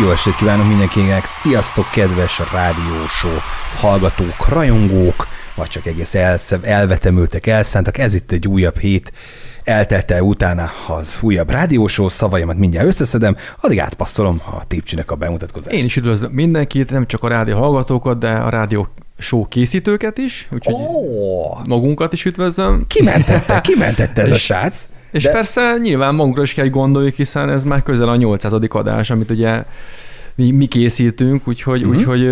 Jó estét kívánok mindenkinek! Sziasztok, kedves rádiósó hallgatók, rajongók, vagy csak egész elszev, elvetemültek, elszántak. Ez itt egy újabb hét eltelte utána az újabb rádiósó, szavaimat mindjárt összeszedem, addig átpasszolom a Tipcsinek a bemutatkozást. Én is üdvözlöm mindenkit, nem csak a rádió hallgatókat, de a rádió show készítőket is, úgyhogy oh, magunkat is üdvözlöm. kimentette, kimentette ez a srác. És De- persze nyilván magunkra is kell gondoljuk, hiszen ez már közel a 800. adás, amit ugye mi, mi készítünk, úgyhogy, uh-huh. úgyhogy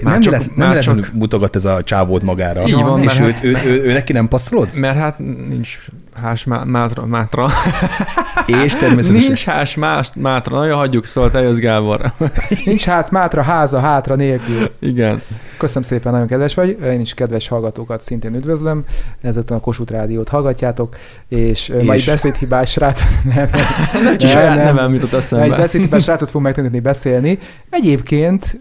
ö, nem, már csak- vélet, nem már csak- mutogat ez a csávót magára. Így van, és őt, ő, ő, ő, neki nem passzolod? mert hát nincs hás má- mátra, mátra. És természetesen nincs hás más, mátra. Nagyon hagyjuk, szóval te jössz Gábor. Nincs hát mátra háza hátra nélkül. Igen. Köszönöm szépen, nagyon kedves vagy. Én is kedves hallgatókat szintén üdvözlöm. Ezután a Kossuth Rádiót hallgatjátok, és, és... ma egy És- beszédhibás srác... Nem, nem, Csak saját nevem jutott egy eszembe. beszédhibás srácot fogunk megtanítani beszélni. Egyébként ö,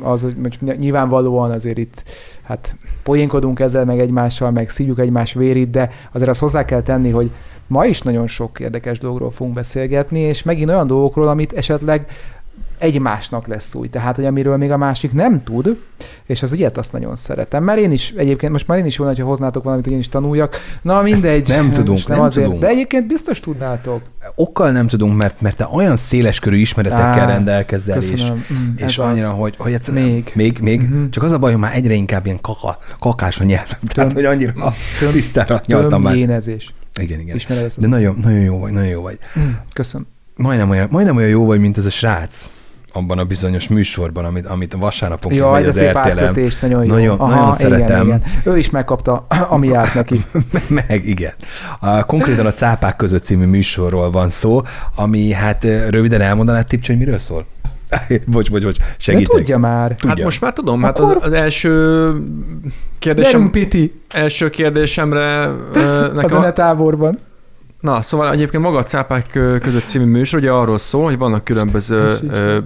az, hogy nyilvánvalóan azért itt hát poénkodunk ezzel, meg egymással, meg szívjuk egymás vérit, de azért azt hozzá kell tenni, hogy ma is nagyon sok érdekes dologról fogunk beszélgetni, és megint olyan dolgokról, amit esetleg egymásnak lesz új. Tehát, hogy amiről még a másik nem tud, és az ilyet azt nagyon szeretem. Mert én is egyébként, most már én is jó, hogyha hoznátok valamit, hogy én is tanuljak. Na mindegy. Nem tudunk, most nem azért. tudunk. De egyébként biztos tudnátok. okkal nem tudunk, mert, mert te olyan széleskörű ismeretekkel Á, rendelkezel, és. Mm, és annyira, az. hogy, hogy egyszerűen Még. még, még Mhm. csak az a baj, hogy már egyre inkább ilyen kaka, kakás a nyelvem. Tehát, hogy annyira Töm- tisztára nyaltam már. Tömjénezés. Igen, igen. Ismered ezt? De nagyon, nagyon jó vagy, nagyon jó vagy. Mm, Köszönöm. Majdnem olyan, majdnem olyan jó vagy, mint ez a srác abban a bizonyos műsorban, amit, amit vasárnapon Jaj, megy de az szép átkötés, nagyon jó. Nagyon- nagyon szeretem. Igen, igen. Ő is megkapta, ami járt neki. Meg, igen. A, konkrétan a Cápák között című műsorról van szó, ami hát röviden elmondanád, Tipcs, hogy miről szól? bocs, bocs, bocs, De segítek. tudja már. Hát Tudja. most már tudom, hát Akkor- az, az első kérdésem, Gyerünk, Piti, első kérdésemre a nekem, zenetáborban. Na, szóval egyébként maga a Cápák között című műsor ugye arról szól, hogy vannak különböző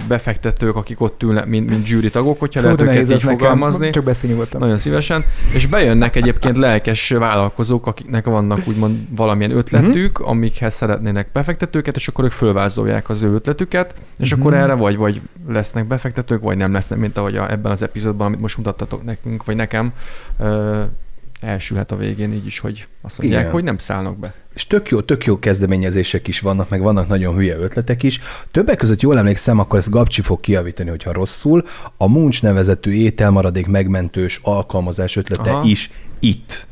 befektetők, akik ott ülnek, mint, mint zsűri tagok, hogyha Fú, lehet őket így nekem. fogalmazni. Csak beszélj nyugodtan. Nagyon szívesen. És bejönnek egyébként lelkes vállalkozók, akiknek vannak úgymond valamilyen ötletük, Mhm. amikhez szeretnének befektetőket, és akkor ők fölvázolják az ő ötletüket, és Mhm. akkor erre vagy, vagy lesznek befektetők, vagy nem lesznek, mint ahogy a, ebben az epizódban, amit most mutattatok nekünk, vagy nekem, elsülhet a végén így is, hogy azt mondják, Igen. hogy nem szállnak be. És tök jó, tök jó kezdeményezések is vannak, meg vannak nagyon hülye ötletek is. Többek között jól emlékszem, akkor ezt Gabcsi fog kiavítani, hogyha rosszul. A Munch nevezetű ételmaradék megmentős alkalmazás ötlete Aha. is itt.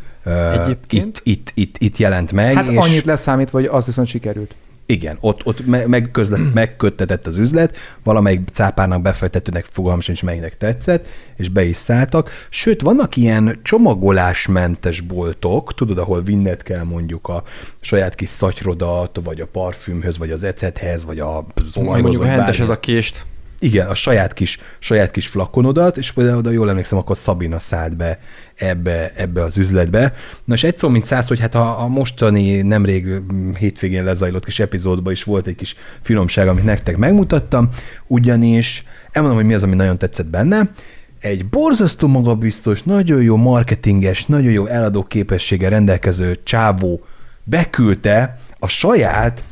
Egyébként? Itt, itt, itt, itt jelent meg. Hát és annyit leszámítva, hogy az viszont sikerült. Igen, ott, ott me- megközle- megköttetett az üzlet, valamelyik cápának befektetőnek fogalmam sincs, melynek tetszett, és be is szálltak. Sőt, vannak ilyen csomagolásmentes boltok, tudod, ahol vinned kell mondjuk a saját kis szatyrodat, vagy a parfümhöz, vagy az ecethez, vagy a olajhoz, Mondjuk hentes ez a kést. Igen, a saját kis, saját kis flakonodat, és például oda jól emlékszem, akkor Szabina szállt be ebbe, ebbe az üzletbe. Na és egy szó, mint száz, hogy hát a, a mostani nemrég mm, hétvégén lezajlott kis epizódban is volt egy kis finomság, amit nektek megmutattam, ugyanis elmondom, hogy mi az, ami nagyon tetszett benne. Egy borzasztó magabiztos, nagyon jó marketinges, nagyon jó eladó képessége rendelkező csávó beküldte a saját,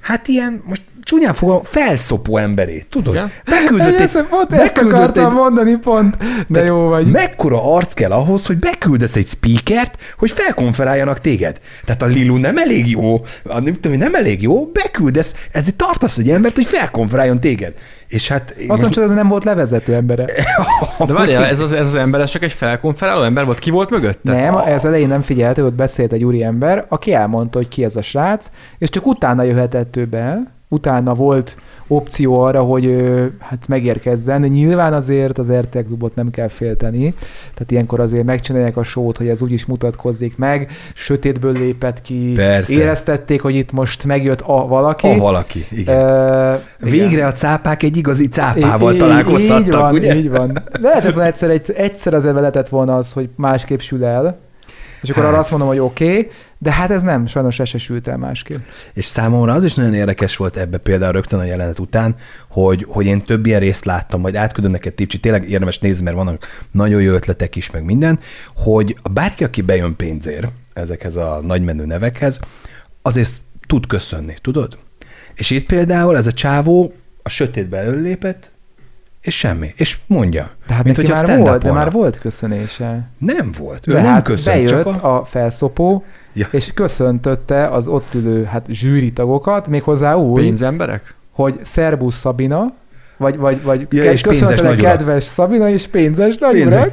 hát ilyen, most csúnyán fogom, felszopó emberét, tudod? Igen. Beküldött egy, Ezt, ott ezt beküldött akartam mondani pont, de jó vagy. Mekkora arc kell ahhoz, hogy beküldesz egy speakert, hogy felkonferáljanak téged? Tehát a Lilu nem elég jó, a nem tudom, nem elég jó, beküldesz, ezért tartasz egy embert, hogy felkonferáljon téged. És hát... Azt mondja, hogy nem volt levezető embere. De várjál, ez az, ez az ember, ez csak egy felkonferáló ember volt? Ki volt mögötte? Nem, ez elején nem figyelte, ott beszélt egy úri ember, aki elmondta, hogy ki ez a srác, és csak utána jöhetett ő be, utána volt opció arra, hogy hát megérkezzen. Nyilván azért az RTL klubot nem kell félteni, tehát ilyenkor azért megcsinálják a sót, hogy ez úgyis mutatkozzék meg, sötétből lépett ki, Persze. éreztették, hogy itt most megjött a valaki. A valaki, igen. Ö, Végre a cápák egy igazi cápával í- találkozhattak, így van, ugye? Így van. Lehetett volna egyszer, egy, egyszer azért lehetett volna az, hogy másképp sül el, és akkor Hát. arra azt mondom, hogy oké, okay, de hát ez nem, sajnos ez se sült el másképp. És számomra az is nagyon érdekes volt ebbe például rögtön a jelenet után, hogy, hogy én több ilyen részt láttam, majd átküldöm neked Tipcsi, tényleg érdemes nézni, mert vannak nagyon jó ötletek is, meg minden, hogy bárki, aki bejön pénzért ezekhez a nagymenő nevekhez, azért tud köszönni, tudod? És itt például ez a csávó a sötétbe előlépett, és semmi. És mondja. Tehát mint hogy már volt, de már volt köszönése. Nem volt. Ő De nem hát köszönt, bejött csak a... a... felszopó, Ja. és köszöntötte az ott ülő hát, zsűri tagokat, méghozzá úgy, Pénzemberek? hogy Szerbusz Szabina, vagy, vagy, vagy Ja, és köszöntelek nagyurak. kedves Szabina és pénzes Pénzes nagyurak.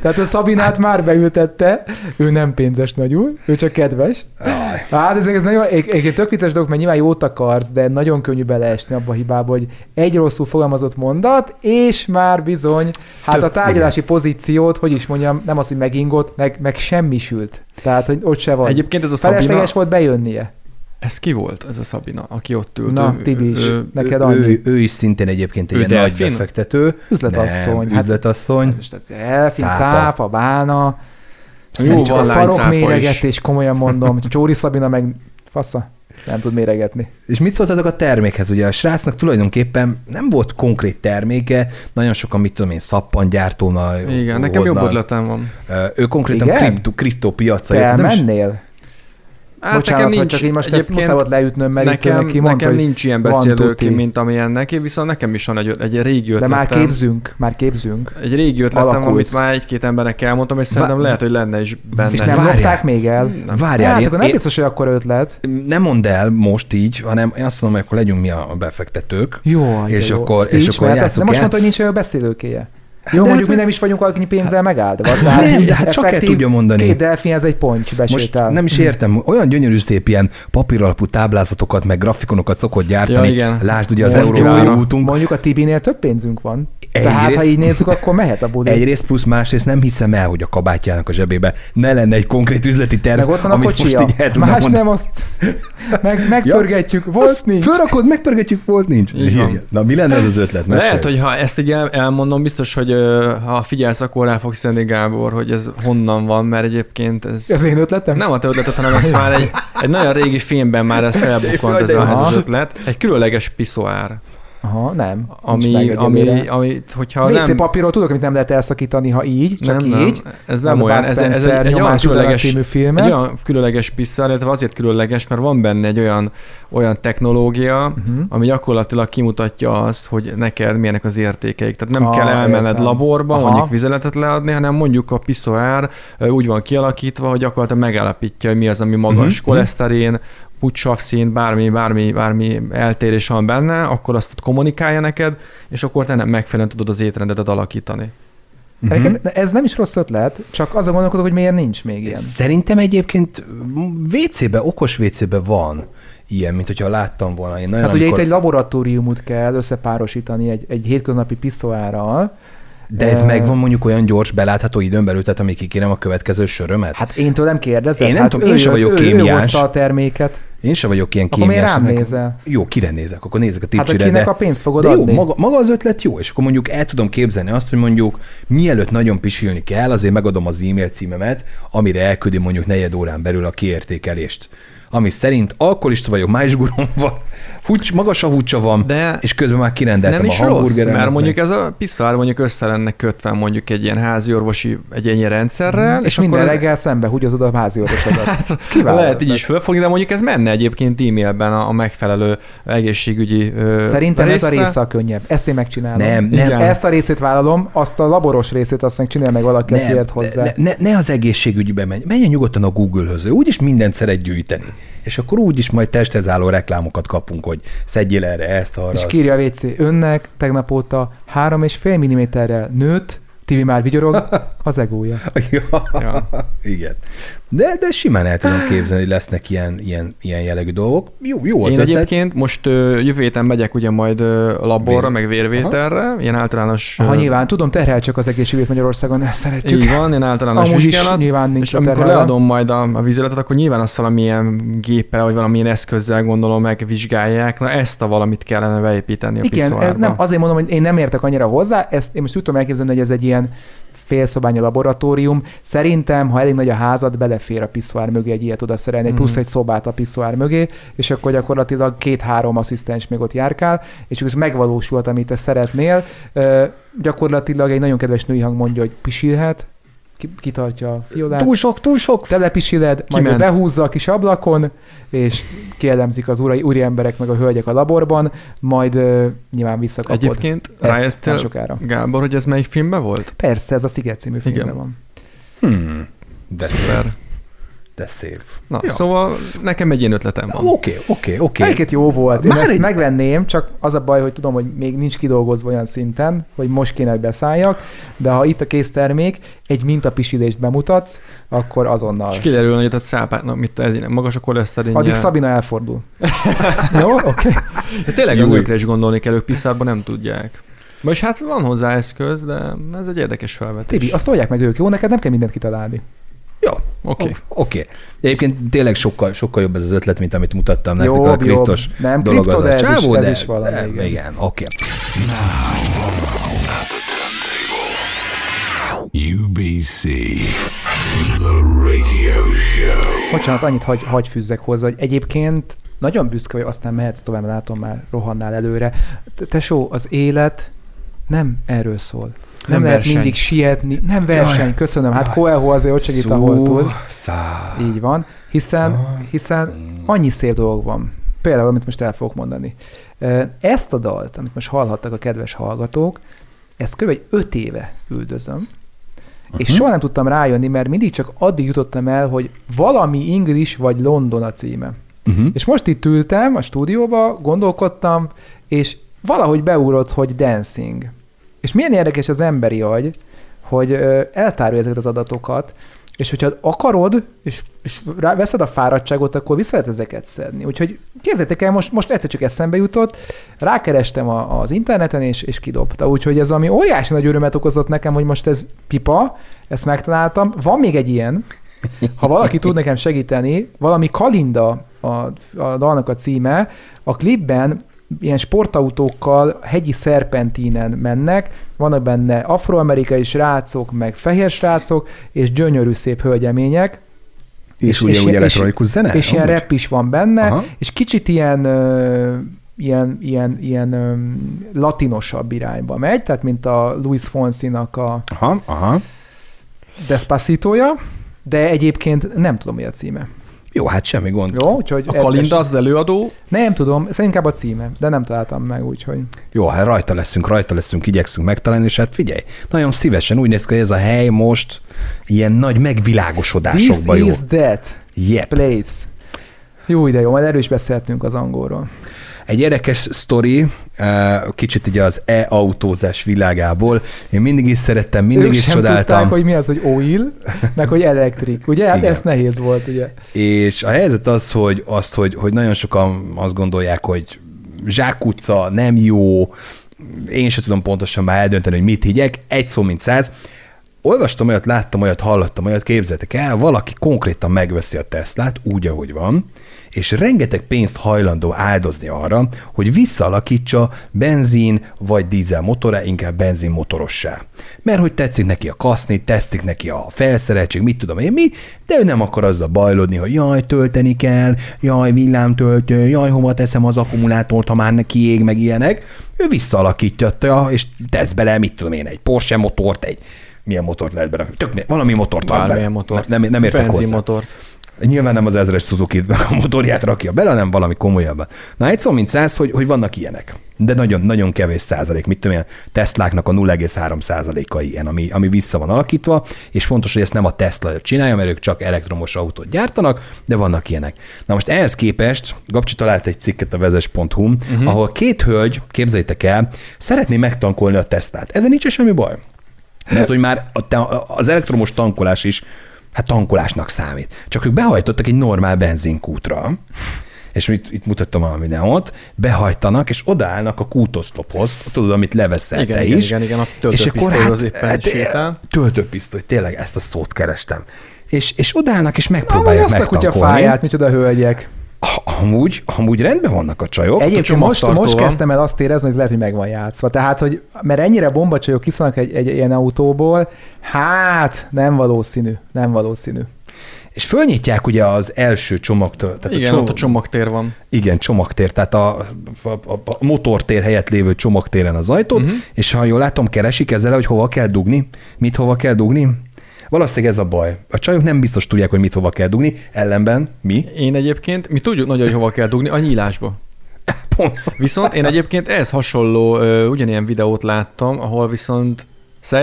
Tehát a Szabinát már beültette, ő nem pénzes nagyúr, ő csak kedves. Aj. Hát ez, ez nagyon, egy, egy tök vicces dolog, mert nyilván jót akarsz, de nagyon könnyű beleesni abba a hibába, hogy egy rosszul fogalmazott mondat, és már bizony, hát Tök- a tárgyalási pozíciót, hogy is mondjam, nem az, hogy megingott, meg, meg semmisült. Tehát, hogy ott se van. Egyébként ez a Szabina, Felesleges volt bejönnie. Ez ki volt, ez a Szabina, aki ott ült? Na, Ő- Tibi is, ő- neked ő, annyi. ő, ő, is szintén egyébként egy Ő ilyen nagy delfin? befektető. Üzletasszony. Nem, Hát- üzletasszony. Most az elfin, Cápa. cápa, bána. Jó csak van a farok cápa is. méregetés, komolyan mondom. Csóri Szabina meg fasza. Nem tud méregetni. És mit szóltatok a termékhez? Ugye a srácnak tulajdonképpen nem volt konkrét terméke, nagyon sokan, mit tudom én, szappangyártónal Igen, nekem jobb ötletem van. Ő konkrétan kripto, kriptopiacra Te jött. Nem? Hát Bocsánat, nekem nincs, csak így most ezt muszáj volt leütnöm, mert itt nekem, neki mondta, nekem nincs ilyen tuti. mint amilyen neki, viszont nekem is van egy, egy régi De ötletem. már képzünk, már képzünk. Egy régi ötletem, Alakulsz. amit már egy-két embernek elmondtam, és szerintem Vá- lehet, hogy lenne is benne. És nem Várjál. lopták még el? Várjál, hát én, akkor nem én, biztos, hogy akkor ötlet. nem mondd el most így, hanem én azt mondom, hogy akkor legyünk mi a befektetők. Jó, És de jó. akkor- és Speech, akkor játsszuk De most el. mondta, hogy nincs olyan beszélőkéje. Hát Jó, de mondjuk hát- mi nem is vagyunk annyi pénzzel megáldva. Nem, így de hát csak el tudja mondani. Két delfin, ez egy ponty Most besétál. nem is értem, olyan gyönyörű szép ilyen papíralapú táblázatokat, meg grafikonokat szokott gyártani. Ja, igen. Lásd ugye az Most Európai útunk. Mondjuk a Tibinél több pénzünk van. Egyrészt- Tehát, ha így nézzük, akkor mehet a budi. Egyrészt plusz másrészt nem hiszem el, hogy a kabátjának a zsebébe ne lenne egy konkrét üzleti terv, Meg ott van a amit kocsia. most így Más mondani. nem azt meg, megpörgetjük. Volt, Azt nincs. Fölrakod, megpörgetjük, volt, nincs. Igen. Na mi lenne ez az ötlet? Mesélj. Lehet, hogy ha ezt így el, elmondom, biztos, hogy ha figyelsz, akkor rá fogsz jönni, Gábor, hogy ez honnan van, mert egyébként ez... Ez én ötletem? Nem a te ötleted, hanem ez már egy, egy nagyon régi filmben már ez felbukkant ez, a, ez az ötlet. Egy különleges piszoár, Aha, nem. ami, ami, ami, hogyha az WC nem... papírról tudok, amit nem lehet elszakítani, ha így, csak nem, így. Nem, ez Az nem a olyan, ez, ez, egy, egy olyan különleges, című filme. egy olyan különleges piszár, illetve azért különleges, mert van benne egy olyan, olyan technológia, Uh-huh. ami gyakorlatilag kimutatja azt, hogy neked milyenek az értékeik. Tehát nem Ah, kell elmenned értem. laborba, Aha. mondjuk vizeletet leadni, hanem mondjuk a piszoár úgy van kialakítva, hogy gyakorlatilag megállapítja, hogy mi az, ami magas Mhm, uh-huh. koleszterin, pucsavszín, bármi, bármi, bármi eltérés van benne, akkor azt kommunikálja neked, és akkor te nem megfelelően tudod az étrendedet alakítani. Egyébként Ez nem is rossz ötlet, csak azon gondolkodok, hogy miért nincs még ilyen. Szerintem egyébként WC-be, okos WC-be van ilyen, mint hogyha láttam volna. Én nagyon, Hát ugye amikor... itt egy laboratóriumot kell összepárosítani egy, egy hétköznapi piszoárral. De ez megvan mondjuk olyan gyors, belátható időn belül, tehát amíg kikérem a következő sörömet? Hát én tőlem kérdezem. Én nem hát tudom, ő én sem vagyok ő, ő hozta a terméket. Én sem vagyok ilyen Akkor kémiás. nekem- nézel? Jó, kire nézek? Akkor nézek a Hát tipsire, akinek de... a pénzt fogod De jó, adni. maga, maga az ötlet jó, és akkor mondjuk el tudom képzelni azt, hogy mondjuk mielőtt nagyon pisilni kell, azért megadom az e-mail címemet, amire elküldi mondjuk negyed órán belül a kiértékelést. Ami szerint alkoholista vagyok, májsgurom van, húcs, magas a húcsa van, De és közben már kirendeltem nem a is rossz, hamburgeremet. mert mondjuk ez a piszár mondjuk össze lenne kötve mondjuk egy ilyen házi orvosi, egy ilyen rendszerrel, És, és minden akkor ez- reggel szembe húgyozod a házi orvosodat. Kiváló Lehet így is fölfogni, de mondjuk ez menne egyébként e-mailben a, a megfelelő egészségügyi Szerintem ez a részre. része a könnyebb. Ezt én megcsinálom. Nem, nem, Igen. Ezt a részét vállalom, azt a laboros részét azt meg csinálja meg valaki, aki ért hozzá. Ne, ne, ne az egészségügybe menj, menjen nyugodtan a Google-höz, úgyis mindent szeret gyűjteni. És akkor úgyis majd testhez álló reklámokat kapunk, hogy szedjél erre ezt, arra, És kírja a WC, önnek tegnap óta 3,5 mm-rel nőtt, Tibi már vigyorog, az egója. Ja, Ja. Igen. De, de simán el tudom képzelni, hogy lesznek ilyen, ilyen, ilyen jellegű dolgok. Jó, jó az Én ötlet. egyébként most ö, jövő héten megyek ugye majd ö, laborra, Vér- meg vérvételre, ilyen általános... Ha nyilván tudom, terhel csak az egészségügyet Magyarországon, ezt szeretjük. Így van, én általános Amúgy is vizsgálat. nyilván nincs és a amikor leadom majd a, a vizeletet, akkor nyilván azt valamilyen géppel, vagy valamilyen eszközzel gondolom megvizsgálják. Na ezt a valamit kellene beépíteni a Igen, ez nem, azért mondom, hogy én nem értek annyira hozzá, ezt én most tudom elképzelni, hogy ez egy ilyen félszobányi laboratórium. Szerintem, ha elég nagy a házad, belefér a piszoár mögé egy ilyet oda szerelni, Mhm. mm. plusz egy szobát a piszoár mögé, és akkor gyakorlatilag két-három asszisztens még ott járkál, és ez megvalósulhat, amit te szeretnél. Gyakorlatilag egy nagyon kedves női hang mondja, hogy pisilhet, kitartja a fiolát, Túl sok, túl sok. telepisiled, majd Kiment. behúzza a kis ablakon, és kielemzik az úri, úri emberek meg a hölgyek a laborban, majd ö, nyilván visszakapod Egyébként ezt nem rájöttél, sokára. Gábor, hogy ez melyik filmben volt? Persze, ez a Sziget című filmben van. Hmm. De Szuper. De szép. Na, Jó. szóval nekem egy ilyen ötletem van. Oké, oké, oké. Egyébként jó volt. Én Már ezt egy- megvenném, csak az a baj, hogy tudom, hogy még nincs kidolgozva olyan szinten, hogy most kéne, hogy beszálljak, de ha itt a késztermék, egy mintapisilést bemutatsz, akkor azonnal. És kiderül, hogy ott a cápáknak mit ez ilyen magas a koleszterinje. Addig Szabina elfordul. jó, oké. Okay. De tényleg a is gondolni kell, ők piszárban nem tudják. Vagy hát van hozzá eszköz, de ez egy érdekes felvetés. Tibi, azt tolják meg ők, jó? Neked nem kell mindent kitalálni. Jó, Oké. oké. Okay. De egyébként tényleg sokkal, sokkal jobb ez az ötlet, mint amit mutattam nektek Jobb, a jobb. kriptos Nem, dolog kripto, az de a csávó, ez de, is valami, de, igen. igen, oké. UBC, the radio show. Bocsánat, annyit hagy, hagy fűzzek hozzá, hogy egyébként nagyon büszke vagy, aztán mehetsz tovább, látom már rohannál előre. Te- Tesó, az élet nem erről szól. Nem, Nem lehet verseny. mindig sietni. Nem verseny, Jaj. köszönöm. Hát Jaj. Coelho azért ott segít, ahol tud. szá. Így van. Hiszen, hiszen annyi szép dolog van. Például, amit most el fogok mondani. Ezt a dalt, amit most hallhattak a kedves hallgatók, ezt kb. egy öt éve üldözöm, és soha nem tudtam rájönni, mert mindig csak addig jutottam el, hogy valami English vagy London a címe. Uh-huh. És most itt ültem a stúdióba, gondolkodtam, és valahogy beugrott, hogy dancing. És milyen érdekes az emberi agy, hogy eltárolja ezeket az adatokat, és hogyha akarod, és, és rá, veszed a fáradtságot, akkor vissza lehet ezeket szedni. Úgyhogy képzeljétek el, most, most egyszer csak eszembe jutott, rákerestem a, az interneten, és, és kidobta. Úgyhogy ez ami óriási nagy örömet okozott nekem, hogy most ez pipa, ezt megtaláltam. Van még egy ilyen, ha valaki tud nekem segíteni, valami Kalinda a, a dalnak a címe, a klipben ilyen sportautókkal hegyi szerpentínen mennek, vannak benne afroamerikai srácok, meg fehér srácok, és gyönyörű szép hölgyemények, És, És- ugye és- és- elektronikus zene? és ilyen rap is van benne, Aha. És kicsit ilyen, ö, ilyen, ilyen, ilyen ö, latinosabb irányba megy, tehát mint a Luis Fonsi-nak a Aha, aha. Despacitoja, de egyébként nem tudom, mi a címe. Jó, hát semmi gond. Jó, úgyhogy... A Kalinda az előadó, Nem tudom, ez inkább a címe, de nem találtam meg, úgyhogy... Jó, hát rajta leszünk, rajta leszünk, igyekszünk megtalálni, és hát figyelj, nagyon szívesen úgy néz ki, hogy ez a hely most ilyen nagy This megvilágosodásokba jó. is that Yep. place. Jó ide, jó, majd erről is beszéltünk az angolról. Egy érdekes sztori, eh, kicsit ugye az e-autózás világából. Én mindig is szerettem, mindig ők is sem csodáltam. tudták, hogy mi az, hogy oil, meg hogy elektrik. Ugye? Hát Igen. ez nehéz volt, ugye? És a helyzet az, hogy, azt, hogy, hogy nagyon sokan azt gondolják, hogy zsákutca nem jó, én sem tudom pontosan már eldönteni, hogy mit higgyek, egy szó mint száz. Olvastam olyat, láttam olyat, hallottam olyat, képzeltek el, valaki konkrétan megveszi a Teslát úgy, ahogy van, és rengeteg pénzt hajlandó áldozni arra, hogy visszalakítsa benzin vagy dízel motorra, inkább benzin motorossá. Mert hogy tetszik neki a kaszni, tetszik neki a felszereltség, mit tudom én mi, de ő nem akar azzal bajlódni, hogy jaj, tölteni kell, jaj, villámtöltő, jaj, hova teszem az akkumulátort, ha már neki ég, meg ilyenek. Ő visszalakítja, és tesz bele, mit tudom én, egy Porsche motort, egy milyen motort lehet bele, tök, mi- valami motort bármilyen motort. Nem, nem értek hozzá. Benzinmotort. Nyilván nem az ezres Suzuki a motorját rakja bele, hanem valami komolyabban. Na, egy szó mint száz, hogy, hogy vannak ilyenek. De nagyon, nagyon kevés százalék, mit tudom én, Tesláknak a 0,3 százaléka ilyen, ami, ami vissza van alakítva, és fontos, hogy ezt nem a Tesla csinálja, mert ők csak elektromos autót gyártanak, de vannak ilyenek. Na most ehhez képest Gabcsi talált egy cikket a vezes.hu, uh-huh. ahol két hölgy, képzeljétek el, szeretné megtankolni a Teslát. Ezen nincs semmi baj. Mert hogy már a, az elektromos tankolás is hát tankolásnak számít. Csak ők behajtottak egy normál benzinkútra, és itt, itt mutattam a videót, behajtanak, és odaállnak a kútoszlophoz, tudod, amit leveszel Igen, te igen, is. igen, igen, a töltőpisztolyhoz éppen hát, sétál. Töltőpisztoly, tényleg ezt a szót kerestem. És, és odaállnak, és megpróbálják a kutya megtankolni. fáját, micsoda hölgyek. Ha- Amúgy, amúgy rendben vannak a csajok. Egyébként most, csomagtartó most van. kezdtem el azt érezni, hogy ez lehet, hogy meg van játszva. Tehát, hogy mert ennyire bombacsajok kiszalnak egy, egy ilyen autóból, hát nem valószínű, nem valószínű. És fölnyitják ugye az első csomagtól. Tehát Igen, csomag- ott a csomagtér van. Igen, csomagtér, tehát a, a, a, a motortér helyett lévő csomagtéren az ajtót, uh-huh. és ha jól látom, keresik ezzel, hogy hova kell dugni. Mit hova kell dugni? Valószínűleg ez a baj. A csajok nem biztos tudják, hogy mit hova kell dugni, ellenben mi? Én egyébként, mi tudjuk nagyon, hogy hova kell dugni, a nyílásba. Pont. Viszont én egyébként ehhez hasonló ö, ugyanilyen videót láttam, ahol viszont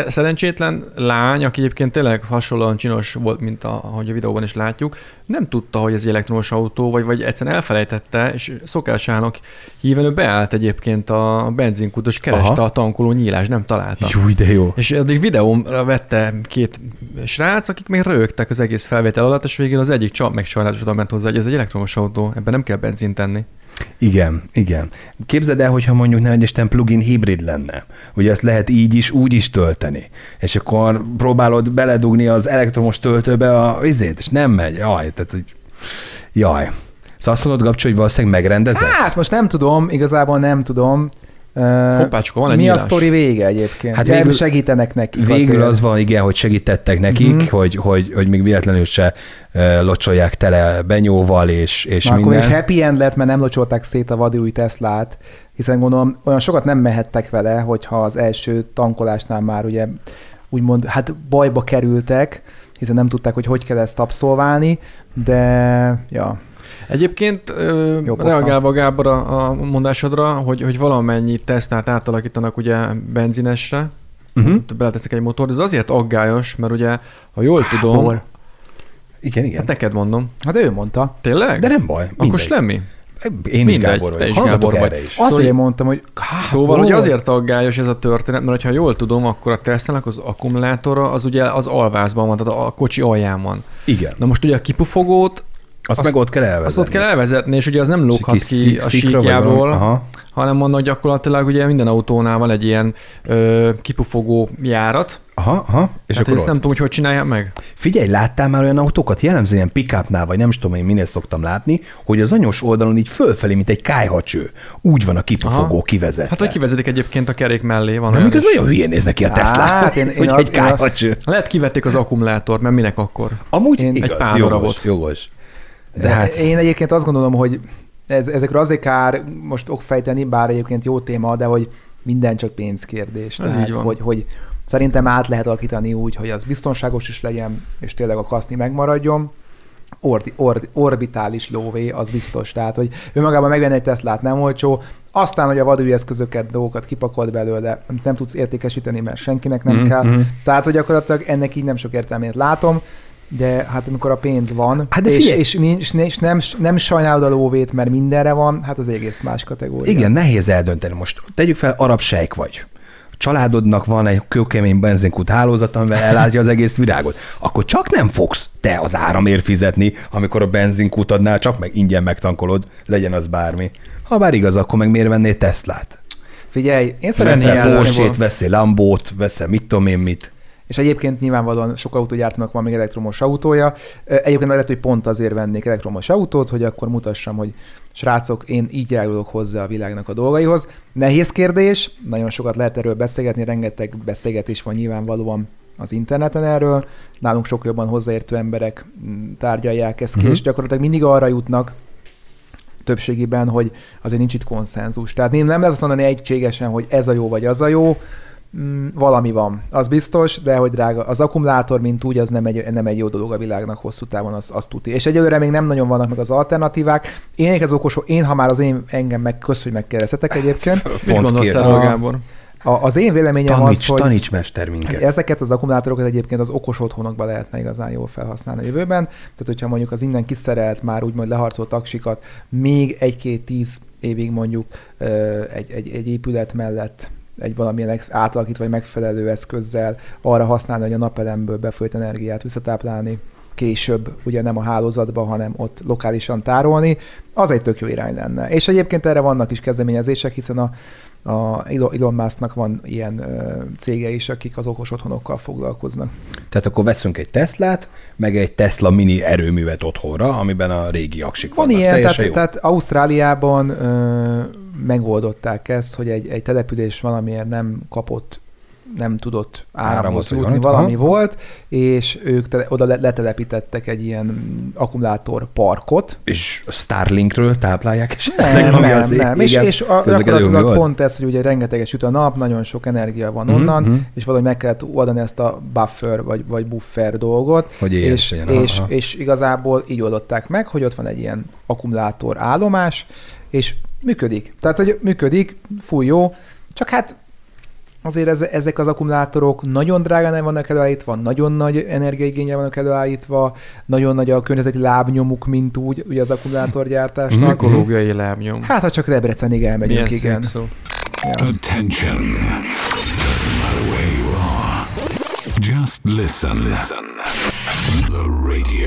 szerencsétlen lány, aki egyébként tényleg hasonlóan csinos volt, mint a, ahogy a videóban is látjuk, nem tudta, hogy ez egy elektromos autó, vagy, vagy egyszerűen elfelejtette, és szokásának híven ő beállt egyébként a benzinkút, és kereste Aha. a tankoló nyílás, nem találta. Júj, de jó. És addig videómra vette két srác, akik még rögtek az egész felvétel alatt, és végül az egyik csap meg sajnálatos oda ment hozzá, hogy ez egy elektromos autó, ebben nem kell benzint tenni. Igen, igen. Képzeld el, hogyha mondjuk ne Isten plugin hibrid lenne. Ugye ezt lehet így is, úgy is tölteni. És akkor próbálod beledugni az elektromos töltőbe a vizét, és nem megy. Jaj, tehát, hogy... Jaj. Szóval azt mondod, Gabcsi, hogy valószínűleg megrendezett? Hát most nem tudom, igazából nem tudom. Hoppácska, van egy Mi nyílás. a sztori vége egyébként? Hát végül- segítenek neki. Végül az van, igen, hogy segítettek nekik, Mhm. hogy, hogy, hogy még véletlenül se locsolják tele benyóval, és, és Na, akkor minden. még happy end lett, mert nem locsolták szét a vadi új Teslát, hiszen gondolom olyan sokat nem mehettek vele, hogyha az első tankolásnál már ugye úgymond hát bajba kerültek, hiszen nem tudták, hogy hogy kell ezt abszolválni, de ja, Egyébként ö, Jó reagálva Gábor a, a mondásodra, hogy, hogy valamennyi tesztát átalakítanak ugye benzinesre, uh-huh. beleteszek egy motor, ez azért aggályos, mert ugye, ha jól tudom, Bor. Igen, igen. hát neked mondom. Hát ő mondta. Tényleg? De nem baj. Akkor mindegy. semmi. Én is mindegy, Gábor te is Gábor vagy. erre is. Szóval- szóval, mondtam, hogy Szóval ugye Ó. azért aggályos ez a történet, mert ha jól tudom, akkor a Tesla-nak az akkumulátora az ugye az alvázban van, tehát a kocsi alján van. Igen. Na most ugye a kipufogót, Azt, azt- meg ott kell elvezetni. azt ott kell elvezetni, és ugye az nem lóghat ki a síkjából, hanem annak gyakorlatilag ugye minden autónál van egy ilyen ö, kipufogó járat, Aha, aha. És hát akkor ezt nem tudom, hogy hogy csinálják meg. Figyelj, láttál már olyan autókat, jellemzően ilyen pickupnál, vagy nem is tudom én minél szoktam látni, hogy az anyós oldalon így fölfelé, mint egy kájhacső. Úgy van a kipufogó kivezetve. Hát, hogy kivezetik egyébként a kerék mellé, van még ez nagyon hülyén néz neki a Tesla, Hát, én- én hogy az- egy kájhacső. Lehet kivették az akkumulátort, mert minek akkor? Amúgy Én- igaz, Egy pár jogos, jogos. De hát, Én egyébként azt gondolom, hogy ez, ezekről azért kár most okfejteni, bár egyébként jó téma, de hogy minden csak pénzkérdés. Ez Tehát, így van. Hogy, hogy szerintem át lehet alakítani úgy, hogy az biztonságos is legyen, és tényleg a kaszni megmaradjon. Ordi, ordi, orbitális lóvé, az biztos. Tehát, hogy önmagában megvenni egy Teslát nem olcsó, aztán, hogy a vadúj eszközöket, dolgokat kipakolt belőle, amit nem tudsz értékesíteni, mert senkinek nem Mhm, kell. mhm. Tehát, hogy gyakorlatilag ennek így nem sok értelmét látom, de hát amikor a pénz van, Hát de és, és, nincs, és nem, nem sajnálod a lóvét, mert mindenre van, hát az egész más kategória. igen, nehéz eldönteni. Most tegyük fel, arab sejk vagy. A családodnak van egy kőkemény benzinkút hálózat, amivel ellátja az egész virágot. Akkor csak nem fogsz te az áramért fizetni, amikor a benzinkútadnál csak meg ingyen megtankolod, legyen az bármi. Ha bár igaz, akkor meg miért vennél Teslát? Figyelj, én szeretném Veszel volna- veszel Lambót, veszel mit tudom én mit. És egyébként nyilvánvalóan sok autógyártónak van még elektromos autója. Egyébként lehet, hogy pont azért vennék elektromos autót, hogy akkor mutassam, hogy srácok, én így járulok hozzá a világnak a dolgaihoz. Nehéz kérdés, nagyon sokat lehet erről beszélgetni, rengeteg beszélgetés van nyilvánvalóan az interneten erről. Nálunk sok jobban hozzáértő emberek mm, tárgyalják ezt ki, Mhm. és gyakorlatilag mindig arra jutnak, többségében, hogy azért nincs itt konszenzus. Tehát nem, nem lehet azt mondani egységesen, hogy ez a jó vagy az a jó, Mm, valami van, az biztos, de hogy drága, az akkumulátor, mint úgy, az nem egy, nem egy jó dolog a világnak hosszú távon, az, az tuti. És egyelőre még nem nagyon vannak meg az alternatívák. Én az okos, én, ha már az én engem meg, kösz, hogy megkérdeztetek egyébként. Mit gondolsz erről, A- Gábor? A, az én véleményem Taníts, az, hogy taníts mester minket. ezeket az akkumulátorokat egyébként az okos otthonokban lehetne igazán jól felhasználni a jövőben. Tehát, hogyha mondjuk az innen kiszerelt, már úgymond leharcolt taksikat még egy-két-tíz évig mondjuk egy, egy, egy épület mellett egy valamilyen átalakítva vagy megfelelő eszközzel arra használni, hogy a napelemből befolyt energiát visszatáplálni később, ugye nem a hálózatba, hanem ott lokálisan tárolni, az egy tök jó irány lenne. És egyébként erre vannak is kezdeményezések, hiszen a, a Elon Musknak van ilyen cége is, akik az okos otthonokkal foglalkoznak. Tehát akkor veszünk egy Teslát, meg egy Tesla mini erőművet otthonra, amiben a régi aksik Van vannak. ilyen, Teljesen tehát, jó. tehát Ausztráliában ö, megoldották ezt, hogy egy, egy település valamiért nem kapott nem tudott vagy jutni, valami aha. volt, és ők tele, oda le- letelepítettek egy ilyen akkumulátor parkot. És a Starlinkről táplálják esetleg, Nem, nem, az ég- nem. És, igen, és a, közlekedő gyakorlatilag pont ez, hogy ugye rengeteget süt a nap, nagyon sok energia van Mhm, onnan, mhm. és valahogy meg kellett oldani ezt a buffer vagy, vagy buffer dolgot, Hogy és, és, Aha. és igazából így oldották meg, hogy ott van egy ilyen akkumulátor állomás, és működik. Tehát, hogy működik, fúj jó, csak hát azért ez, ezek az akkumulátorok nagyon drágán vannak előállítva, nagyon nagy energiaigényel vannak előállítva, nagyon nagy a környezeti lábnyomuk, mint úgy, ugye az akkumulátorgyártásnak. Ökológiai lábnyom. Hát, ha csak Debrecenig elmegyünk, Milyen igen. szó. Ja. Attention. Doesn't matter where you are. Just listen. Listen. The radio.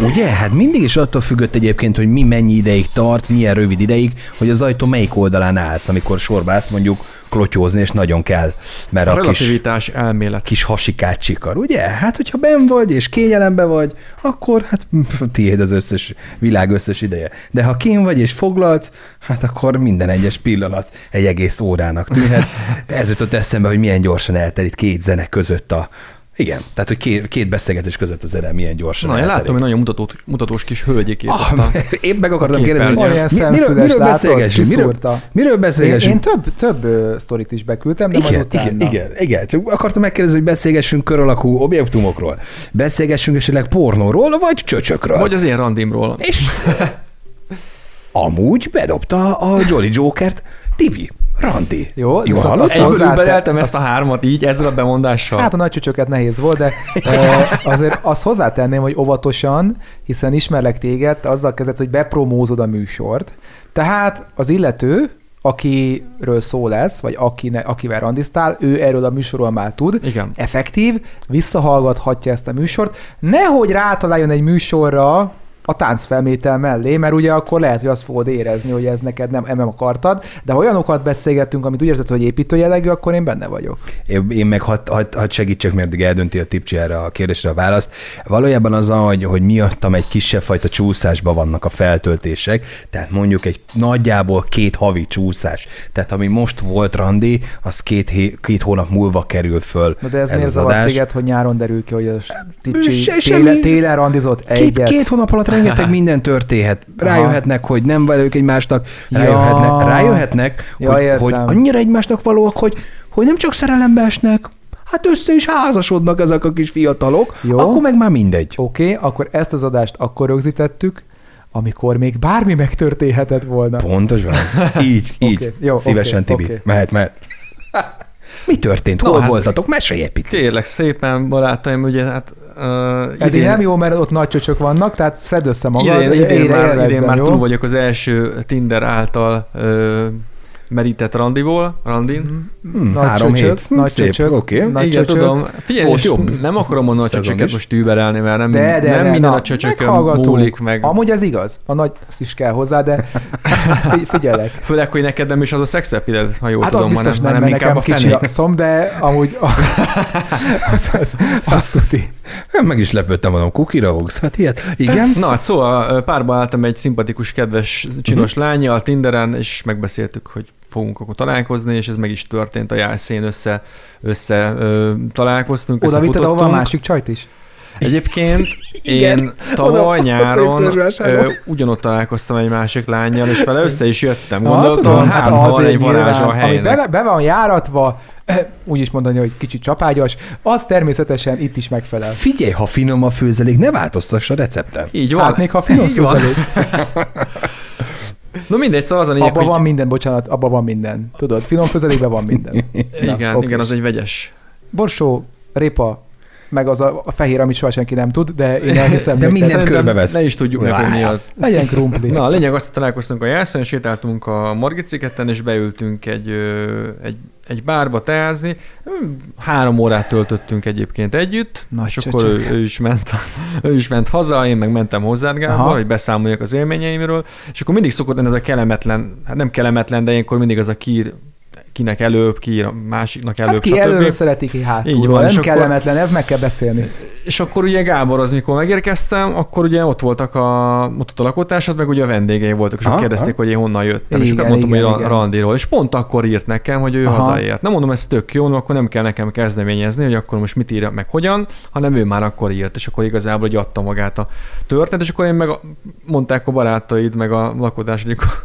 Ugye? Hát mindig is attól függött egyébként, hogy mi mennyi ideig tart, milyen rövid ideig, hogy az ajtó melyik oldalán állsz, amikor sorba állsz mondjuk klotyózni, és nagyon kell, mert A a, kis, relativitás elmélet. kis hasikát csikar, ugye? Hát, hogyha ben vagy, és kényelembe vagy, akkor hát tiéd az összes világ összes ideje. De ha kín vagy, és foglalt, hát akkor minden egyes pillanat egy egész órának tűnhet. Ez jutott eszembe, hogy milyen gyorsan eltelik két zene között a, igen, tehát, hogy két, két beszélgetés között az zene milyen gyorsan Na, én eltelik. láttam, hogy nagyon mutatós, mutatós kis hölgyekét. ott Ah, a- épp meg akartam kérdezni, hogy mi, miről, miről beszélgessünk? Miről, miről Én, beszélgessünk? én több, több ö, sztorit is beküldtem, de igen, majd utána. igen, igen, igen. Csak akartam megkérdezni, hogy beszélgessünk kör alakú objektumokról. Beszélgessünk esetleg pornóról, vagy csöcsökről. Vagy az én randimról. És amúgy bedobta a Jolly Jokert Tibi, Randi. Jó, Jól viszont azt hozzá- ezt a hármat így, ezzel a bemondással. Hát a nagy csücsöket nehéz volt, de azért azt hozzátenném, hogy óvatosan, hiszen ismerlek téged, azzal kezdett, hogy bepromózod a műsort. Tehát az illető, akiről szó lesz, vagy akine, akivel randiztál, ő erről a műsorról már tud. Igen. Effektív, visszahallgathatja ezt a műsort. Nehogy rátaláljon egy műsorra a táncfelmétel mellé, mert ugye akkor lehet, hogy azt fogod érezni, hogy ez neked nem, nem akartad, de ha olyanokat beszélgettünk, amit úgy érzed, hogy építő jellegű, akkor én benne vagyok. Én én meg hadd had, had segítsek, mert addig eldönti a tipcsi erre a kérdésre a választ. Valójában az, hogy, hogy miattam egy kisebb fajta csúszásban vannak a feltöltések, tehát mondjuk egy nagyjából két havi csúszás. Tehát ami most volt randi, az két, hé, két hónap múlva kerül föl Na de ez, ez miért az adás. téged, hogy nyáron derül ki, hogy a tipcsi télen, télen randizott Két, egyet? két hónap alatt rengeteg minden történhet. Rájöhetnek, hogy nem velük egymásnak, Ja. rájöhetnek, rájöhetnek Ja, hogy, értem. hogy annyira egymásnak valóak, hogy, hogy nem csak szerelembe esnek, hát össze is házasodnak ezek a kis fiatalok, Jó. akkor meg már mindegy. Oké, okay, akkor ezt az adást akkor rögzítettük, amikor még bármi megtörténhetett volna. Pontosan. Így, így. Oké, jó, Szívesen, oké, Tibi. oké. Mehet, mehet. Mi történt? Na, Hol hát- voltatok? Mesélj egy picit. Kérlek szépen, barátaim, ugye hát uh, Eddig nem jó, mert ott nagy csöcsök vannak, tehát szedd össze magad, idén, idén, élre már, idén már túl vagyok az első Tinder által uh, merített randiból, randin. Hmm, Nagy három csöcsök, hét. Nagy szép, csöcsök. Oké. Nagy Igen, csöcsök. tudom. Figyelj, Volt jobb nem akarom mondani a szezon csöcsöket most überelni, mert nem, De, de, nem de, minden na, a csöcsökön múlik meg. Amúgy ez igaz. A nagy, azt is kell hozzá, de figy- figyelek. Főleg, hogy neked nem is az a szexepided, ha jól Hát az tudom, biztos hanem, nem, hanem mert inkább nekem a kicsi a szom, de amúgy a, az, az, az tuti. Meg is lepődtem, mondom, kukira fogsz. Hát ilyet. Igen. Na, hát szóval párba álltam egy szimpatikus, kedves, csinos uh-huh. lányjal Tinderen, és megbeszéltük, hogy fogunk akkor találkozni, és ez meg is történt a jászén össze, össze ö, találkoztunk, Oda vitted ahova a másik csajt is? Egyébként Igen, én oda- tavaly a nyáron ö, ugyanott találkoztam egy másik lányjal, és vele össze is jöttem. Na, Gondoltam, tudom, hát, hát ha van azért egy varázsa a nyilván, ami helynek. be, be van járatva, eh, úgy is mondani, hogy kicsit csapágyas, az természetesen itt is megfelel. Figyelj, ha finom a főzelék, ne változtass a recepten. Így van. Hát még ha finom Így van. No mindegy, szóval az a lényeg, abban hogy... van minden, bocsánat, abban van minden. Tudod, finom főzelékben van minden. Igen, oké. igen, az egy vegyes. Borsó, répa, meg az a, a fehér, amit soha senki nem tud, de én elhiszem. De mindent körbevesz. Ne is tudjuk meg, hogy mi az. Legyen krumpli. Na, a lényeg azt, hogy találkoztunk a Jászon, sétáltunk a Margit szigeten, és beültünk egy, egy, egy bárba teázni. Három órát töltöttünk egyébként együtt, Nagy és akkor ő, ő, is ment, ő is ment haza, én meg mentem hozzád, Gábor, Aha. hogy beszámoljak az élményeimről, és akkor mindig szokott lenni ez a kellemetlen, hát nem kellemetlen, de ilyenkor mindig az a kír, kinek előbb, ki a másiknak előbb, Hát ki stb. előre szereti, ki hátulról. Így van, Nem és akkor- kellemetlen, ez meg kell beszélni. És akkor ugye Gábor az, mikor megérkeztem, akkor ugye ott voltak a, ott, a lakótársad, meg ugye a vendégei voltak, és Aha, kérdezték, hogy én honnan jöttem. és Igen, akkor mondtam, igen, hogy igen. ra- randiról. És pont akkor írt nekem, hogy ő Aha. hazaért. Nem mondom, ez tök jó, no, akkor nem kell nekem kezdeményezni, hogy akkor most mit írja, meg hogyan, hanem ő már akkor írt, és akkor igazából hogy adta magát a történet, és akkor én meg a, mondták a barátaid, meg a lakótársaid, akkor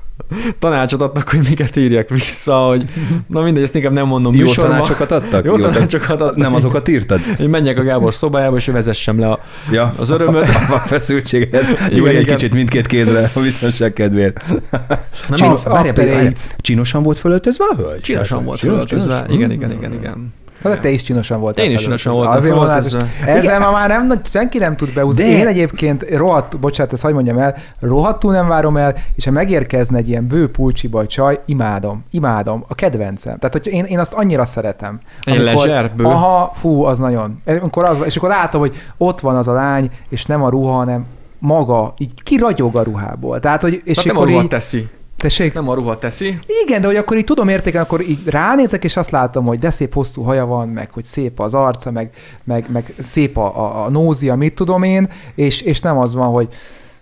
tanácsot adtak, hogy miket írjak vissza, hogy na mindegy, ezt inkább nem mondom Jó műsorban. tanácsokat adtak? Jó tanácsokat adtak. Nem azokat írtad? Én menjek a Gábor szobájába, és ő vezessem le a, Ja. az örömöt. A feszültséget. Gyújj egy igen. kicsit mindkét kézre, a biztonság kedvéért. Nem, Csino, After. Eight. Csinosan volt fölöltözve a hölgy? Csinosan volt fölöltözve. Igen, igen, igen, igen. Hát te is csinosan voltál. Én is csinosan voltam Azért mondom, hát felöltözve. ezzel ma már nem, senki nem tud beúzni. De- Én egyébként rohadt, bocsánat, ezt hagyd mondjam el, rohadtul nem várom el, és ha megérkezne egy ilyen bő pulcsiba csaj, imádom, imádom, a kedvencem. Tehát, hogy én, én azt annyira szeretem. Egy lezser bő? Aha, fú, az nagyon. Amikor az, és akkor látom, hogy ott van az a lány, és nem a ruha, hanem maga, így kiragyog a ruhából. Tehát, hogy, és Tehát nem a akkor ruha így, teszi. Tessék, Nem a ruha teszi. igen, de hogy akkor így tudom értékelni, akkor így ránézek, és azt látom, hogy de szép hosszú haja van, meg hogy szép az arca, meg, meg, meg szép a, a, a nózia, mit tudom én, és, és nem az van, hogy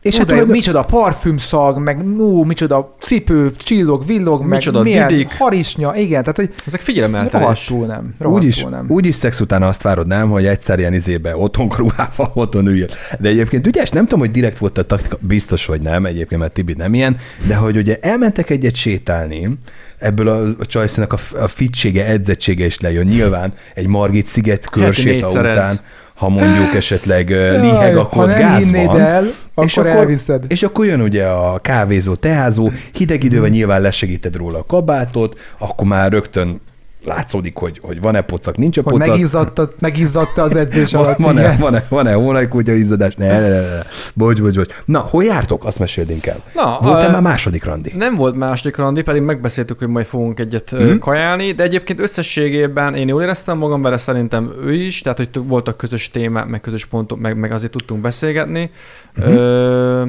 és És hát tudod- micsoda parfümszag, meg nú, micsoda cipő, csillog, villog, Micsoda meg milyen didik. harisnya, igen, tehát hogy Ezek figyelemeltelés. rohadtul nem, rohadtul Úgyis, nem. úgyis szex után azt várod, nem, hogy egyszer ilyen izébe otthon ruhával otthon üljön. De egyébként ügyes, nem tudom, hogy direkt volt a taktika, biztos, hogy nem, egyébként, mert Tibi nem ilyen, de hogy ugye elmentek egyet sétálni, ebből a, a csajszínak a, a fitsége, edzettsége is lejön. Nyilván egy Margit sziget körséta után, ha mondjuk esetleg liheg, akkor gáz van. el, akkor elviszed. És akkor jön ugye a kávézó, teázó, hideg időben nyilván lesegíted róla a kabátot, akkor már rögtön látszódik, hogy, hogy van-e pocak, nincs-e Hogy pocak. megizzadta, megizzadta az edzés Van- alatt. Van-e, igen. van-e, van-e hónajkútya izzadás? Ne, ne, ne, ne. Bocs, bocs, bocs. Na, hol jártok? Azt meséld inkább. Na, Volt-e a- már második randi? Nem volt második randi, pedig megbeszéltük, hogy majd fogunk egyet Mhm. mm. kajálni, de egyébként összességében én jól éreztem magam vele, szerintem ő is, tehát hogy voltak közös témák, meg közös pontok, meg, meg azért tudtunk beszélgetni. Mhm. Mm. Ö,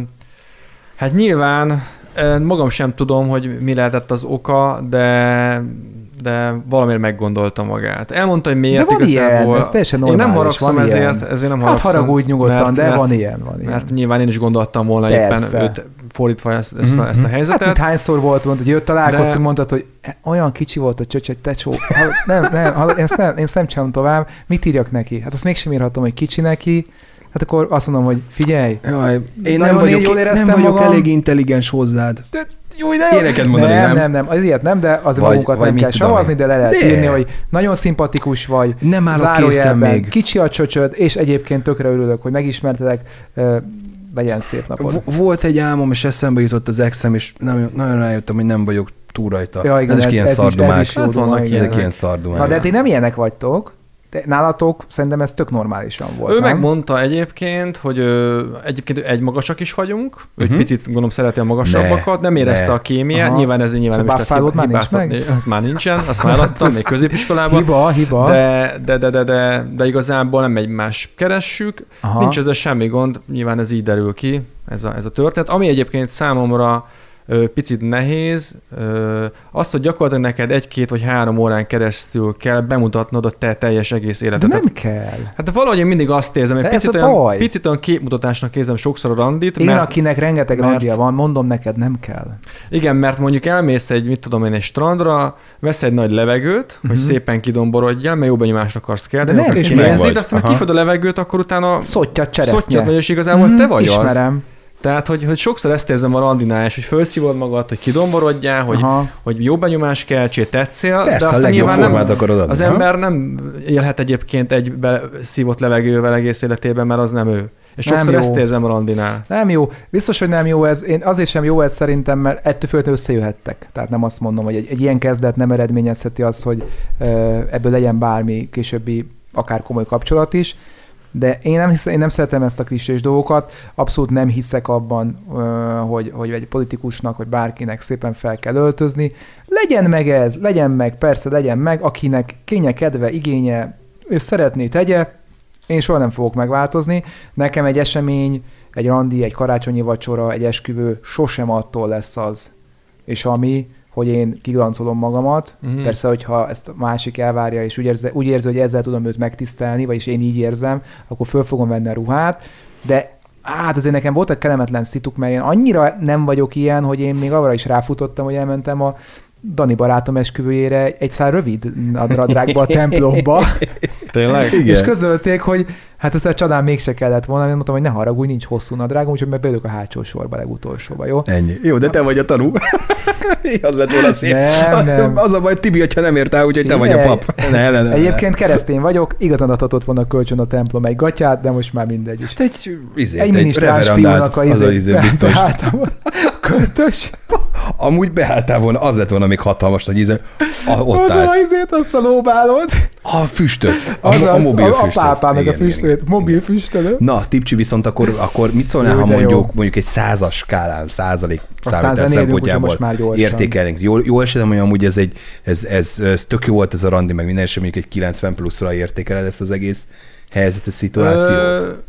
hát nyilván magam sem tudom, hogy mi lehetett az oka, de de valamiért meggondolta magát. Elmondta, hogy miért De van igazából. ilyen, ez teljesen Én normális, nem haragszom van ezért, ilyen. ezért nem Hát haragszom. haragudj nyugodtan, de van ilyen, van ilyen. Mert nyilván én is gondoltam volna Persze. éppen őt fordítva ezt, ezt, a, ezt a Hát helyzetet. mint hányszor volt, mondta, hogy jött, találkoztunk, De- mondtad, hogy olyan kicsi volt a csöcs, egy tecsó. Ha- Nem, nem, ha- ezt nem, én ezt nem csinálom tovább. Mit írjak neki? Hát azt mégsem írhatom, hogy kicsi neki. Hát akkor azt mondom, hogy figyelj, Jaj, én nem vagyok, jól nem éreztem vagyok magam. elég intelligens hozzád. de jó, de Én neked mondani, nem, nem? nem, nem, az ilyet nem, de azért Vagy- magunkat vagy nem kell savazni, de le lehet De. írni, hogy nagyon szimpatikus vagy, Nem állok készen még. kicsi a csöcsöd, és egyébként tökre örülök, hogy megismertelek, legyen szép napod. V- volt egy álmom, és eszembe jutott az exem, és nem, nagyon rájöttem, hogy nem vagyok túl rajta. Ja, igen, ez, ez- ilyen ez is- ez is jó Hát vannak ilyenek. ilyen szardumák. Na, de ti nem ilyenek vagytok, de nálatok szerintem ez tök normálisan volt, Ő nem? megmondta egyébként, hogy ö, egyébként egy magasak is vagyunk, uh-huh. Mhm. egy picit gondolom szereti a magasabbakat, nem érezte Ne. a kémiát, Aha. nyilván ez nyilván nem is buffalód már nincs meg? Az már nincsen, azt már adtam, még középiskolában. Hiba, hiba. De, de, de, de, de, de igazából nem egymás keressük, Aha. Nincs ezzel semmi gond, nyilván ez így derül ki, ez a, ez a történet. Ami egyébként számomra picit nehéz, az, hogy gyakorlatilag neked egy-két vagy három órán keresztül kell bemutatnod a te teljes egész De életet. nem kell. Hát de valahogy én mindig azt érzem, hogy De picit a olyan, baj. picit olyan képmutatásnak érzem sokszor a randit, Én, mert, akinek rengeteg mert- randia van, mondom neked, nem kell. igen, mert mondjuk elmész egy, mit tudom én, egy strandra, vesz egy nagy levegőt, hogy szépen kidomborodjál, mert jó benyomást akarsz kelteni, Mhm. De akarsz kinézni, de aztán, ha kifed a levegőt, akkor utána Szottyat cseresznye. szottyat és igazából te vagy az. Tehát, hogy, hogy sokszor ezt érzem a randinál, és hogy felszívod magad, hogy kidomborodjál, hogy, Aha. hogy jó benyomást keltsél, tetszél, Persze, de a aztán legjobb nyilván nem, akarod adni. az ha? ember nem élhet egyébként egy szívott levegővel egész életében, mert az nem ő. És Nem sokszor jó. ezt érzem a randinál. Nem jó. Biztos, hogy nem jó ez. Én azért sem jó ez szerintem, mert ettől függetlenül összejöhettek. Tehát nem azt mondom, hogy egy, egy ilyen kezdet nem eredményezheti azt, hogy ebből legyen bármi későbbi, akár komoly kapcsolat is. De én nem, hisz, én nem szeretem ezt a klisés dolgokat, abszolút nem hiszek abban, hogy, hogy egy politikusnak, vagy bárkinek szépen fel kell öltözni. Legyen meg ez, legyen meg, persze legyen meg, akinek kénye, kedve, igénye, és szeretné tegye, én soha nem fogok megváltozni. Nekem egy esemény, egy randi, egy karácsonyi vacsora, egy esküvő sosem attól lesz az, és ami, hogy én kiglancolom magamat. Mm-hmm. Persze, hogyha ezt a másik elvárja, és úgy érzi, úgy érzi, hogy ezzel tudom őt megtisztelni, vagyis én így érzem, akkor föl fogom venni a ruhát, de hát azért nekem voltak kellemetlen szituk, mert én annyira nem vagyok ilyen, hogy én még arra is ráfutottam, hogy elmentem a Dani barátom esküvőjére egy szár rövid nadrágba a templomba, Tényleg? Igen. és közölték, hogy hát ezt a csodán mégse kellett volna, én mondtam, hogy ne haragudj, nincs hosszú nadrágom, úgyhogy meg beülök a hátsó sorba legutolsóba, jó? Ennyi. Jó, de te vagy a tanú. az lett volna szép. Nem, nem. Az a baj, Tibi, hogyha nem értál, úgyhogy te vagy a pap. Ne, ne, ne, ne. Egyébként keresztény vagyok, igazán adhatott volna kölcsön a templom egy gatyát, de most már mindegy is. Te egy, izé, Egy egy minisztráns fiúnak a az a izé, izé biztos. Költös. Amúgy beálltál volna, az lett volna még hatalmas nagy íze. A, ott Az a állsz. izét, azt a lóbálót. A füstöt. A, Az, a az, mobil a, a füstöt. pápának Igen, a igen, füstölét, igen. mobil füstölő. Na, Tipcsi viszont akkor, akkor mit szólnál, ha de jó. mondjuk, mondjuk egy százas skálán, százalék számítás szempontjából értékelnénk. Jól, jól esetem, hogy amúgy ez, egy, ez, ez, ez, tök jó volt ez a randi, meg minden, és mondjuk egy 90 pluszra értékeled ezt az egész helyzetes szituációt.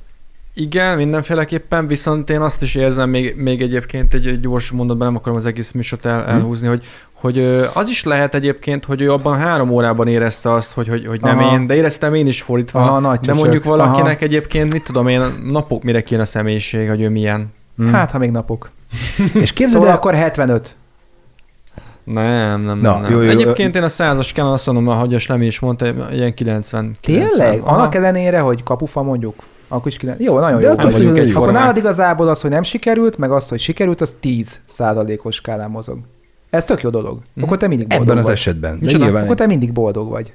Igen, mindenféleképpen, viszont én azt is érzem, még, még egyébként egy, egy gyors mondatban nem akarom az egész műsort el, Hm. elhúzni, hogy, hogy az is lehet egyébként, hogy ő abban három órában érezte azt, hogy, hogy, hogy nem Aha. én, de éreztem én is fordítva. Aha, nagy de csöcsök. mondjuk valakinek Aha. egyébként, mit tudom én, napok mire kéne a személyiség, hogy ő milyen. Hát, ha még napok. És képzeld Szóval el, akkor 75. Nem, nem, Na, nem. jó, jó, Egyébként én a százas kellene azt mondom, ahogy a Slemi is mondta, ilyen 90. Tényleg? 90. Aha. Annak ellenére, hogy kapufa mondjuk, akkor is kilen... Jó, nagyon De jó. attól vagy. függ, hogy Akkor nálad igazából az, hogy nem sikerült, meg az, hogy sikerült, az 10 százalékos skálán mozog. Ez tök jó dolog. Akkor te mindig boldog ebben az vagy. esetben. De nyilván Akkor te mindig boldog vagy.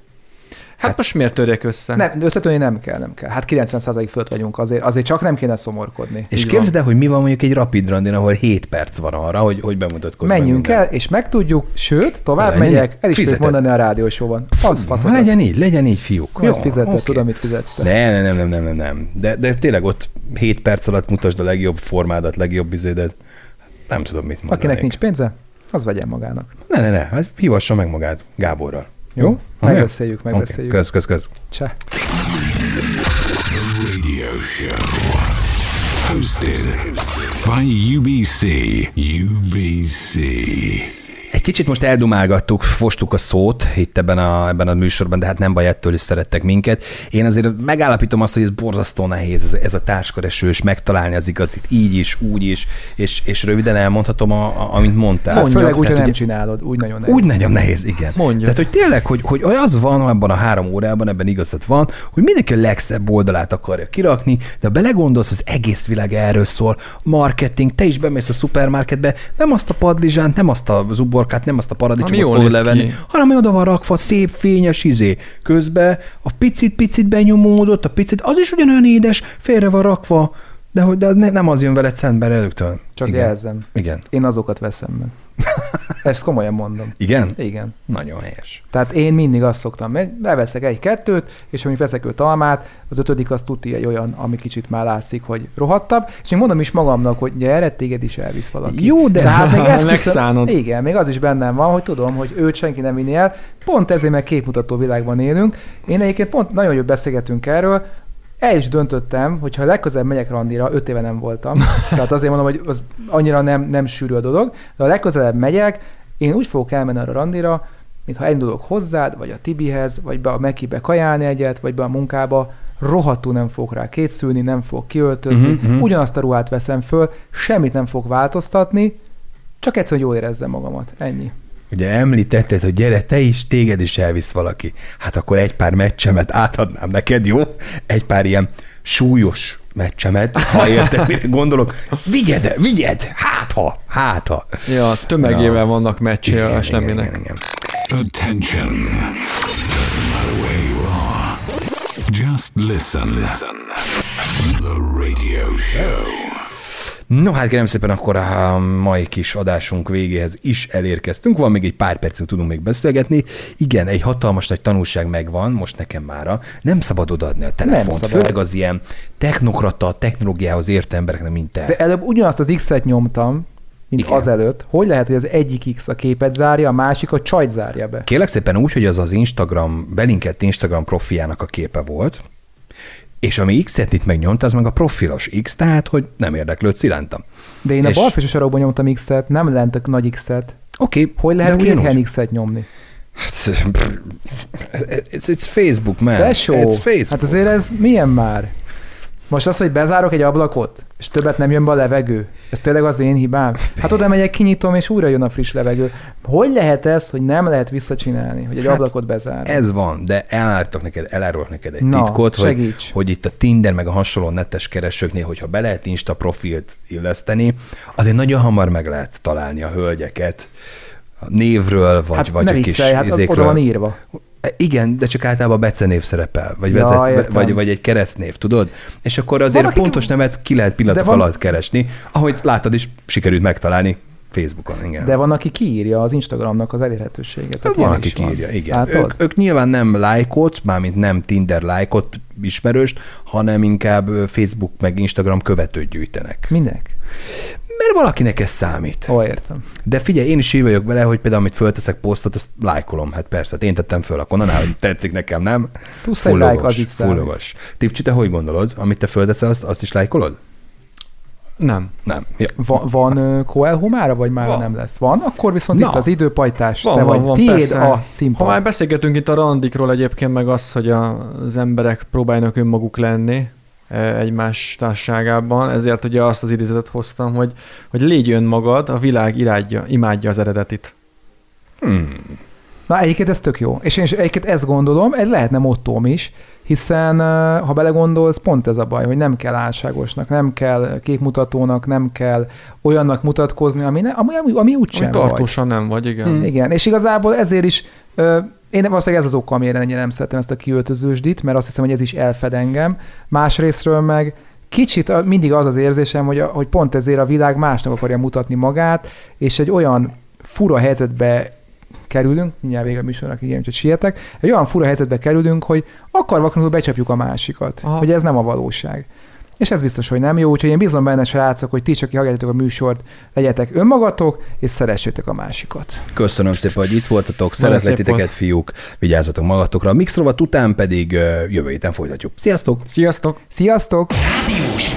Hát most miért törjek össze? Nem, összetörni nem kell, nem kell. Hát 90% fölött vagyunk, azért, azért csak nem kéne szomorkodni. És képzeld el, hogy mi van mondjuk egy rapid randin, ahol 7 perc van arra, hogy, hogy bemutatkozzon. Menjünk minden. el, és megtudjuk, sőt, tovább Legyen megyek, el is Fizeted. mondani a rádiósóban. Az faszokat. legyen így, legyen így, fiúk. Jó, fizetted, oké. tudom, mit fizetsz te. Ne, ne, nem, nem, nem, nem, nem. De, de tényleg ott 7 perc alatt mutasd a legjobb formádat, legjobb izédet. Nem tudom, mit mondani. Akinek nincs pénze, az vegyen magának. Ne, ne, ne, hát hívassa meg magát Gáborral. Jó? Oké? Megbeszéljük, megbeszéljük. Oké, Kösz, kösz, kösz. Cseh. The radio show. Hosted by UBC. UBC. Egy kicsit most eldumálgattuk, fostuk a szót itt ebben a, ebben a műsorban, de hát nem baj, ettől is szerettek minket. Én azért megállapítom azt, hogy ez borzasztó nehéz, ez, ez a társkeresős, megtalálni az igazit így is, úgy is, és, és röviden elmondhatom, a, a, amit mondtál. Hát főleg úgy, hogy nem hogy- csinálod, úgy nagyon nehéz. Úgy nagyon nehéz, igen. Mondjad. Tehát, hogy tényleg, hogy, hogy az van abban a három órában, ebben igazat van, hogy mindenki a legszebb oldalát akarja kirakni, de ha belegondolsz, az egész világ erről szól. Marketing, te is bemész a szupermarketbe, nem azt a padlizsánt, nem azt a zuborkát, nem azt a paradicsomot jól fogod néz ki. levenni, hanem oda van rakva, szép, fényes izé. Közben a picit-picit benyomódott, a picit, az is ugyanolyan édes, félre van rakva, de, hogy, de az ne, nem az jön veled szembe rögtön. Csak Igen. jelzem. Igen. Én azokat veszem meg. Ezt komolyan mondom. Igen? Igen. Nagyon helyes. Tehát én mindig azt szoktam, meg beveszek egy-kettőt, és mondjuk veszek öt almát, az ötödik az tuti egy olyan, ami kicsit már látszik, hogy rohadtabb, és én mondom is magamnak, hogy gyere, téged is elvisz valaki. Jó, de- Tehát még ezt Megszánod. Igen, még az is bennem van, hogy tudom, hogy őt senki nem vinni el, pont ezért meg képmutató világban élünk. Én egyébként pont nagyon jól beszélgetünk erről, el is döntöttem, hogy ha legközelebb megyek randira, öt éve nem voltam, tehát azért mondom, hogy az annyira nem, nem sűrű a dolog, de ha legközelebb megyek, én úgy fogok elmenni arra randira, mintha elindulok hozzád, vagy a Tibihez, vagy be a Mekibe kajálni egyet, vagy be a munkába, rohadtul nem fogok rá készülni, nem fogok kiöltözni, mhm. ugyanazt a ruhát veszem föl, semmit nem fogok változtatni, csak egyszerűen jól érezzem magamat. Ennyi. Ugye említetted, hogy gyere, te is, téged is elvisz valaki. Hát akkor egy pár meccsemet átadnám neked, jó? Egy pár ilyen súlyos meccsemet, ha érted, mire gondolok. Vigyed, vigyed, hát ha, hát ha. Ja, tömegével Ja. vannak meccsé a Sleminek. igen. Attention. Doesn't matter where you are. Just listen. Listen. The radio show. No hát kérem szépen, akkor a mai kis adásunk végéhez is elérkeztünk. Van még egy pár percünk, tudunk még beszélgetni. Igen, egy hatalmas nagy tanulság megvan, most nekem mára. Nem szabad odaadni a telefont. Főleg az ilyen technokrata, technológiához ért embereknek, mint te. De előbb ugyanazt az X-et nyomtam, mint Igen. Azelőtt. Hogy lehet, hogy az egyik X a képet zárja, a másik a csajt zárja be? Kérlek szépen úgy, hogy az az Instagram, belinkett Instagram profiának a képe volt, és ami X-et itt megnyomta, az meg a profilos X, tehát, hogy nem érdeklődsz irántam. De én És- a balfős sarokban nyomtam X-et, nem lent a nagy X-et. Oké. Okay, Hogy lehet két Henixet nyomni? It's, it's Facebook, man. Tesó, It's Facebook. hát azért ez milyen már? Most az, hogy bezárok egy ablakot, és többet nem jön be a levegő, ez tényleg az én hibám? Hát oda megyek, kinyitom, és újra jön a friss levegő. Hogy lehet ez, hogy nem lehet visszacsinálni, hogy egy Hát, ablakot bezár? Ez van, de elárulok neked, elárulok neked egy Na, titkot, hogy, segíts. hogy itt a Tinder meg a hasonló netes keresőknél, hogyha be lehet Insta profilt illeszteni, azért nagyon hamar meg lehet találni a hölgyeket a névről, vagy, hát vagy a kis viccelj, hát az izékről. oda van írva. Igen, de csak általában becenév szerepel, vagy, Ja, vezet, értem. vagy, vagy egy keresztnév, tudod? És akkor azért Van, a pontos nevet ki lehet pillanatok van- alatt keresni, ahogy látod is, sikerült megtalálni Facebookon, igen. De van, aki kiírja az Instagramnak az elérhetőséget. Tehát van, aki is van. igen. Látod? Ők, ők nyilván nem lájkot, mármint nem Tinder lájkot ismerőst, hanem inkább Facebook meg Instagram követőt gyűjtenek. Minek? Mert valakinek ez számít. Ó, értem. De figyelj, én is így vagyok vele, hogy például, amit fölteszek posztot, azt lájkolom. Hát persze, hát én tettem föl, akkor na, hogy tetszik nekem, nem? Plusz egy Full like, az is full számít. Tipcsi, te hogy gondolod? Amit te földeszel, azt, azt is lájkolod? Nem. Nem. Ja. Va- van Coelho mára, vagy már Van. nem lesz? Van? Akkor viszont Na. itt az időpajtás, Van, te van, vagy. van, Tiéd persze. a Ha már színpad. beszélgetünk itt a randikról egyébként, meg az, hogy a- az emberek próbálnak önmaguk lenni egymás társaságában, ezért ugye azt az idézetet hoztam, hogy, hogy légy önmagad, a világ irádja, imádja az eredetit. Hmm. Na egyébként ez tök jó. És én is egyébként ezt gondolom, ez lehetne mottóm is, hiszen ha belegondolsz, pont ez a baj, hogy nem kell álságosnak, nem kell képmutatónak, nem kell olyannak mutatkozni, ami, ne, ami, ami, ami úgysem vagy. tartósan nem vagy, igen. Hmm. Igen, és igazából ezért is, ö, én valószínűleg ez az oka, amire ennyire nem szeretem ezt a kiöltözősdit, mert azt hiszem, hogy ez is elfed engem. Másrésztről meg kicsit mindig az az érzésem, hogy, a, hogy pont ezért a világ másnak akarja mutatni magát, és egy olyan fura helyzetbe kerülünk, mindjárt vége a műsornak, igen, úgyhogy sietek, egy olyan fura helyzetbe kerülünk, hogy akarva becsapjuk a másikat, Aha. hogy ez nem a valóság. És ez biztos, hogy nem jó, úgyhogy én bízom benne, srácok, hogy ti is, aki hallgatjátok a műsort, legyetek önmagatok, és szeressétek a másikat. Köszönöm szépen, hogy itt voltatok, szeretlek titeket, fiúk, vigyázzatok magatokra. A Mixrovat után pedig jövő héten folytatjuk. Sziasztok! Sziasztok! Sziasztok! Rádiós